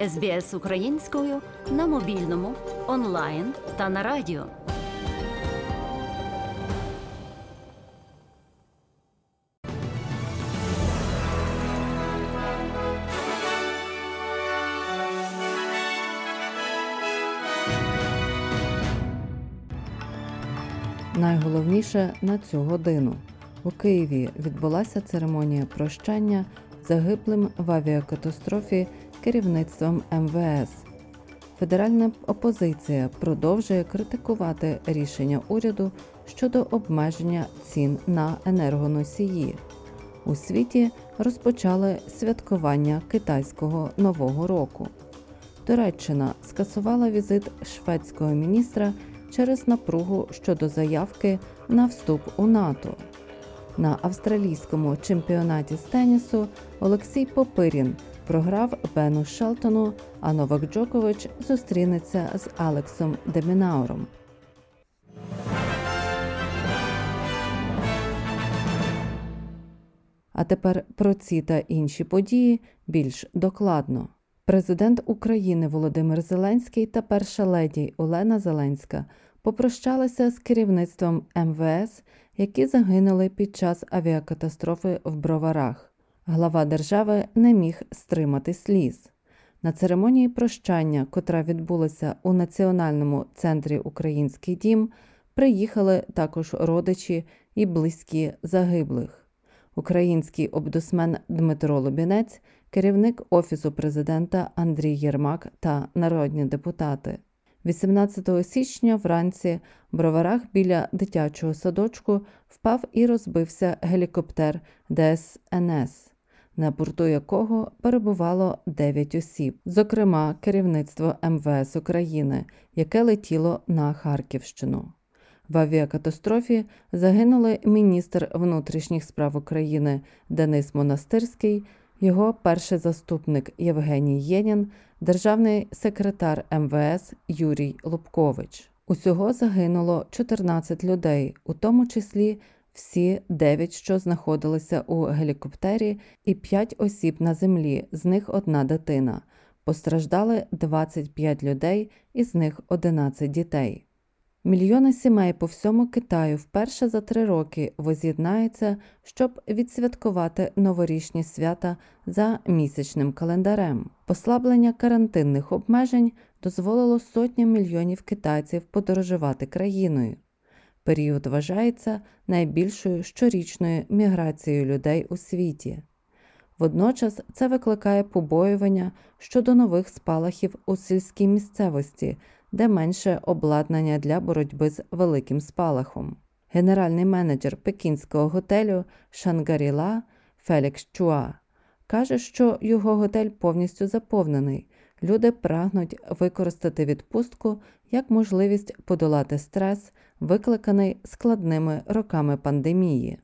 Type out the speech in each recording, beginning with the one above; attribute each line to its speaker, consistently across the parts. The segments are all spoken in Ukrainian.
Speaker 1: СБС українською на мобільному, онлайн та на радіо.
Speaker 2: Найголовніше на цю годину у Києві відбулася церемонія прощання загиблим в авіакатастрофі керівництвом МВС. Федеральна опозиція продовжує критикувати рішення уряду щодо обмеження цін на енергоносії. У світі розпочали святкування китайського нового року. Туреччина скасувала візит шведського міністра через напругу щодо заявки на вступ у НАТО. На австралійському чемпіонаті з тенісу Олексій Попирін програв Бену Шелтону, а Новак Джокович зустрінеться з Алексом Демінауром. А тепер про ці та інші події більш докладно. Президент України Володимир Зеленський та перша леді Олена Зеленська попрощалися з керівництвом МВС, які загинули під час авіакатастрофи в Броварах. Глава держави не міг стримати сліз. На церемонії прощання, котра відбулася у Національному центрі Український дім, приїхали також родичі і близькі загиблих. Український обдусмен Дмитро Лобінець, керівник Офісу президента Андрій Єрмак та народні депутати. 18 січня вранці в броварах біля дитячого садочку впав і розбився гелікоптер ДСНС, на борту якого перебувало 9 осіб, зокрема керівництво МВС України, яке летіло на Харківщину. В авіакатастрофі загинули міністр внутрішніх справ України Денис Монастирський, його перший заступник Євгеній Єнін, державний секретар МВС Юрій Лубкович. Усього загинуло 14 людей, у тому числі всі 9, що знаходилися у гелікоптері, і 5 осіб на землі, з них одна дитина. Постраждали 25 людей, із них 11 дітей. Мільйони сімей по всьому Китаю вперше за три роки воз'єднаються, щоб відсвяткувати новорічні свята за місячним календарем. Послаблення карантинних обмежень дозволило сотням мільйонів китайців подорожувати країною. Період вважається найбільшою щорічною міграцією людей у світі. Водночас це викликає побоювання щодо нових спалахів у сільській місцевості де менше обладнання для боротьби з великим спалахом. Генеральний менеджер пекінського готелю Шангаріла Фелікс Чуа каже, що його готель повністю заповнений. Люди прагнуть використати відпустку як можливість подолати стрес, викликаний складними роками пандемії.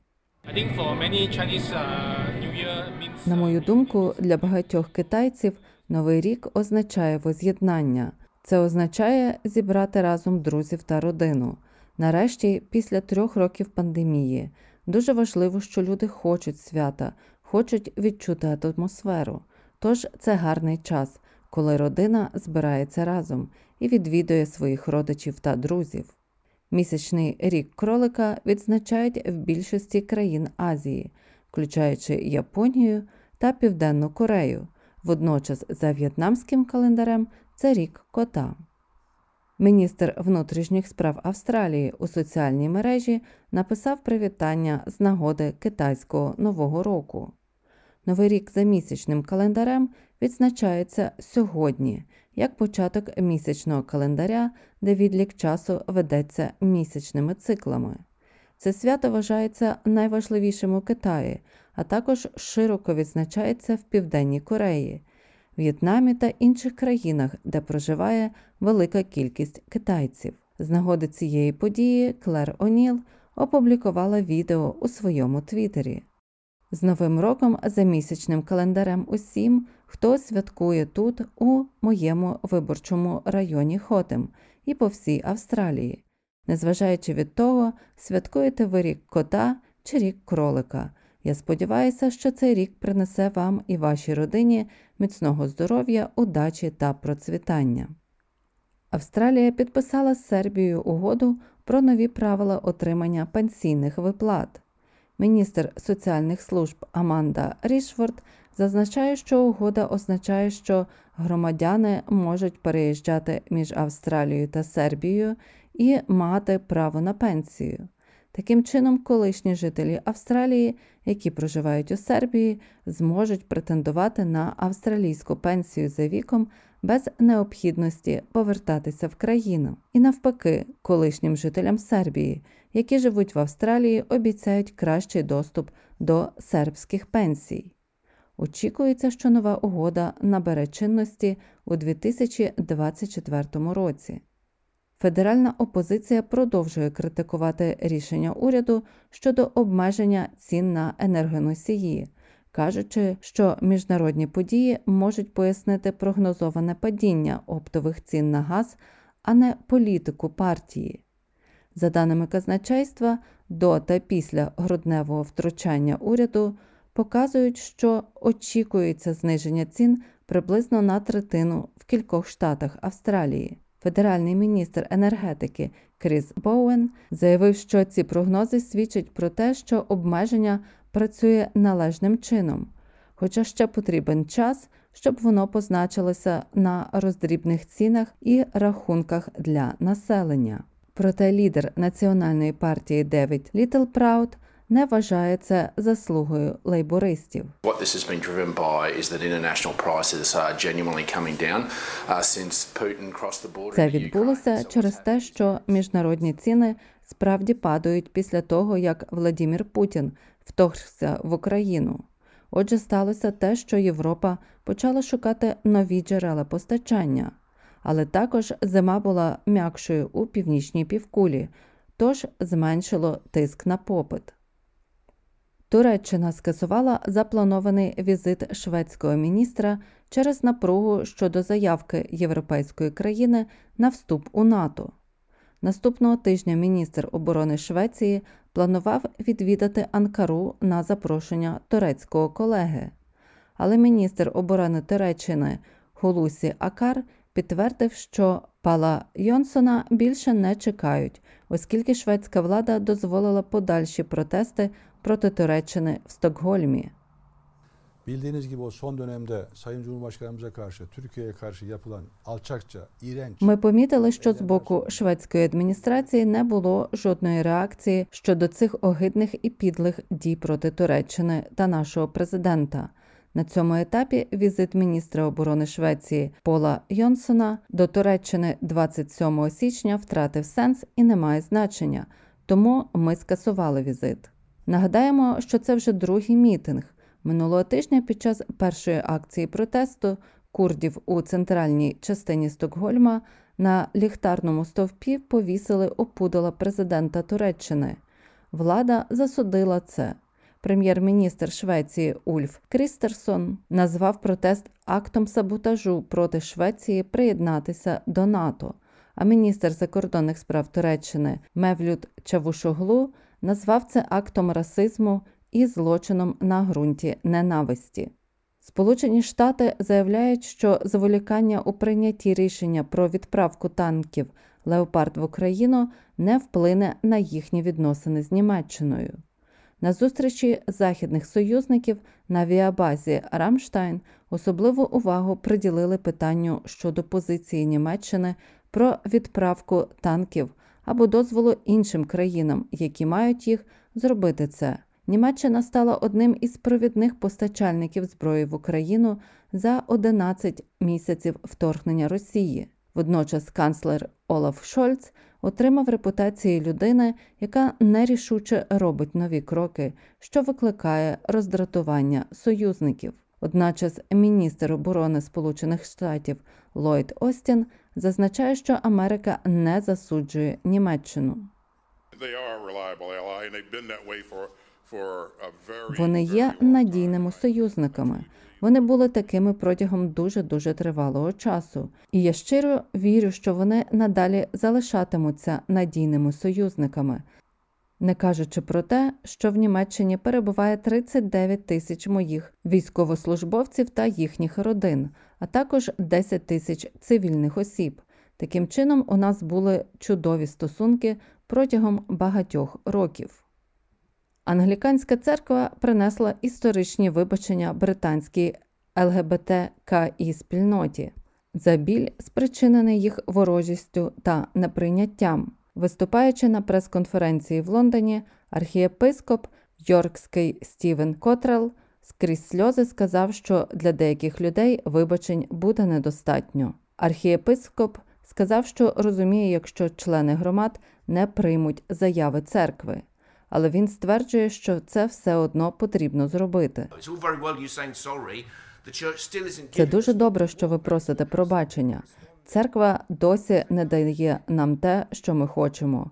Speaker 2: На мою думку, для багатьох китайців новий рік означає воз'єднання. Це означає зібрати разом друзів та родину. Нарешті, після трьох років пандемії, дуже важливо, що люди хочуть свята, хочуть відчути атмосферу. Тож це гарний час, коли родина збирається разом і відвідує своїх родичів та друзів. Місячний рік кролика відзначають в більшості країн Азії, включаючи Японію та Південну Корею. Водночас, за в'єтнамським календарем, це рік кота. Міністр внутрішніх справ Австралії у соціальній мережі написав привітання з нагоди китайського нового року. Новий рік за місячним календарем відзначається сьогодні, як початок місячного календаря, де відлік часу ведеться місячними циклами. Це свято вважається найважливішим у Китаї, а також широко відзначається в Південній Кореї. В'єтнамі та інших країнах, де проживає велика кількість китайців. З нагоди цієї події Клер О'Ніл опублікувала відео у своєму твіттері. З Новим роком за місячним календарем усім, хто святкує тут, у моєму виборчому районі Хотем і по всій Австралії, незважаючи від того, святкуєте ви рік кота чи рік кролика. Я сподіваюся, що цей рік принесе вам і вашій родині міцного здоров'я, удачі та процвітання. Австралія підписала з Сербією угоду про нові правила отримання пенсійних виплат. Міністр соціальних служб Аманда Рішфорд зазначає, що угода означає, що громадяни можуть переїжджати між Австралією та Сербією і мати право на пенсію. Таким чином, колишні жителі Австралії, які проживають у Сербії, зможуть претендувати на австралійську пенсію за віком без необхідності повертатися в країну. І навпаки, колишнім жителям Сербії, які живуть в Австралії, обіцяють кращий доступ до сербських пенсій. Очікується, що нова угода набере чинності у 2024 році. Федеральна опозиція продовжує критикувати рішення уряду щодо обмеження цін на енергоносії, кажучи, що міжнародні події можуть пояснити прогнозоване падіння оптових цін на газ, а не політику партії. За даними казначейства, до та після грудневого втручання уряду показують, що очікується зниження цін приблизно на третину в кількох штатах Австралії. Федеральний міністр енергетики Кріс Боуен заявив, що ці прогнози свідчать про те, що обмеження працює належним чином, хоча ще потрібен час, щоб воно позначилося на роздрібних цінах і рахунках для населення. Проте лідер національної партії Девід Літл Прауд не вважає це заслугою лейбористів. Це відбулося через те, що міжнародні ціни справді падають після того, як Владімір Путін вторгся в Україну. Отже, сталося те, що Європа почала шукати нові джерела постачання, але також зима була м'якшою у північній півкулі, тож зменшило тиск на попит. Туреччина скасувала запланований візит шведського міністра через напругу щодо заявки європейської країни на вступ у НАТО. Наступного тижня міністр оборони Швеції планував відвідати Анкару на запрошення турецького колеги. Але міністр оборони Туреччини Хулусі Акар підтвердив, що Пала Йонсона bільше не чекають, оскільки шведська влада дозволила подальші протести проти Туреччини в Стокгольмі.
Speaker 3: Bildiğiniz gibi o son dönemde Sayın Cumhurbaşkanımıza karşı, Türkiye'ye karşı yapılan alçakça, iğrenç
Speaker 2: Ми помітили, що з боку шведської адміністрації не було жодної реакції щодо цих огидних і підлих дій проти Туреччини та нашого президента. На цьому етапі візит міністра оборони Швеції Пола Йонсона до Туреччини 27 січня втратив сенс і не має значення, тому ми скасували візит. Нагадаємо, що це вже другий мітинг. Минулого тижня під час першої акції протесту курдів у центральній частині Стокгольма на ліхтарному стовпі повісили опудала президента Туреччини. Влада засудила це. Прем'єр-міністр Швеції Ульф Крістерсон назвав протест актом саботажу проти Швеції приєднатися до НАТО. А міністр закордонних справ Туреччини Мевлют Чавушоглу назвав це актом расизму і злочином на ґрунті ненависті. Сполучені Штати заявляють, що зволікання у прийнятті рішення про відправку танків Леопард в Україну не вплине на їхні відносини з Німеччиною. На зустрічі західних союзників на авіабазі Рамштайн особливу увагу приділили питанню щодо позиції Німеччини про відправку танків або дозволу іншим країнам, які мають їх, зробити це. Німеччина стала одним із провідних постачальників зброї в Україну за 11 місяців вторгнення Росії. Водночас канцлер Олаф Шольц отримав репутацію людини, яка нерішуче робить нові кроки, що викликає роздратування союзників. Одночас міністр оборони Сполучених Штатів Ллойд Остін зазначає, що Америка не засуджує Німеччину. Вони є надійними союзниками. Вони були такими протягом дуже дуже тривалого часу. І я щиро вірю, що вони надалі залишатимуться надійними союзниками. Не кажучи про те, що в Німеччині перебуває 39 тисяч моїх військовослужбовців та їхніх родин, а також 10 тисяч цивільних осіб. Таким чином, у нас були чудові стосунки протягом багатьох років. Англіканська церква принесла історичні вибачення британській ЛГБТКІ спільноті за біль, спричинений їх ворожістю та неприйняттям. Виступаючи на прес-конференції в Лондоні, архієпископ Йоркський Стівен Котрел скрізь сльози сказав, що для деяких людей вибачень буде недостатньо. Архієпископ сказав, що розуміє, якщо члени громад не приймуть заяви церкви, але він стверджує, що це все одно потрібно зробити. Це дуже добре, що ви просите пробачення. Церква досі не дає нам те, що ми хочемо.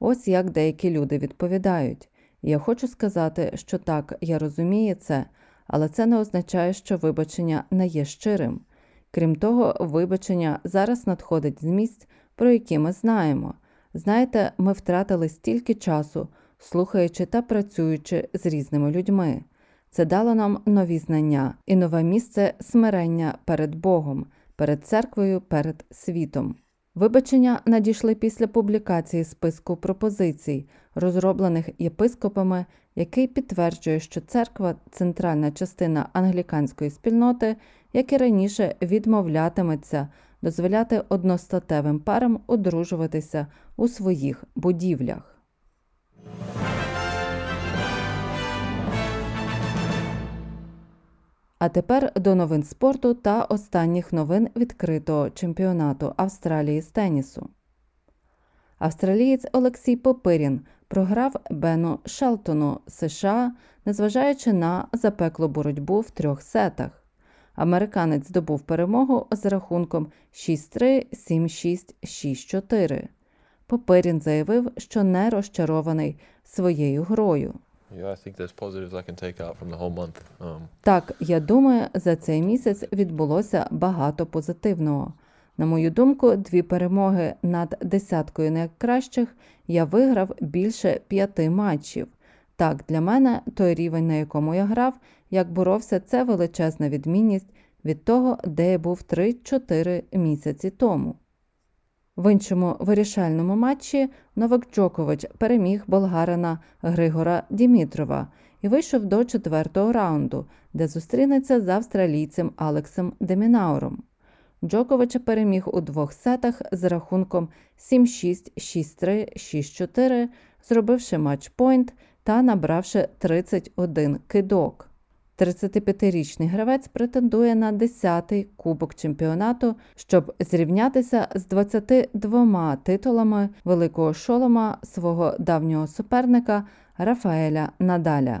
Speaker 2: Ось як деякі люди відповідають. Я хочу сказати, що так, я розумію це, але це не означає, що вибачення не є щирим. Крім того, вибачення зараз надходить з місць, про які ми знаємо. Знаєте, ми втратили стільки часу, слухаючи та працюючи з різними людьми. Це дало нам нові знання і нове місце смирення перед Богом, перед церквою, перед світом. Вибачення надійшли після публікації списку пропозицій, розроблених єпископами, який підтверджує, що церква центральна частина англіканської спільноти, як і раніше, відмовлятиметься дозволяти одностатевим парам одружуватися у своїх будівлях. А тепер до новин спорту та останніх новин відкритого чемпіонату Австралії з тенісу. Австралієць Олексій Попирін програв Бену Шелтону США, незважаючи на запеклу боротьбу в трьох сетах. Американець здобув перемогу з рахунком 6-3, 7-6, 6-4. Попирін заявив, що не розчарований своєю грою.
Speaker 4: Um,
Speaker 2: Так, я думаю, за цей місяць відбулося багато позитивного. На мою думку, дві перемоги над десяткою найкращих я виграв більше п'яти матчів. Так, для мене той рівень, на якому я грав, як боровся, це величезна відмінність від того, де я був 3-4 місяці тому. В іншому вирішальному матчі Новак Джокович переміг болгарина Григора Дімітрова і вийшов до четвертого раунду, де зустрінеться з австралійцем Алексом Демінауром. Джокович переміг у двох сетах з рахунком 7-6, 6-3, 6-4, зробивши матчпойнт та набравши 31 кидок. 35-річний гравець претендує на 10-й кубок чемпіонату, щоб зрівнятися з 22 титулами великого шолома свого давнього суперника Рафаеля Надаля.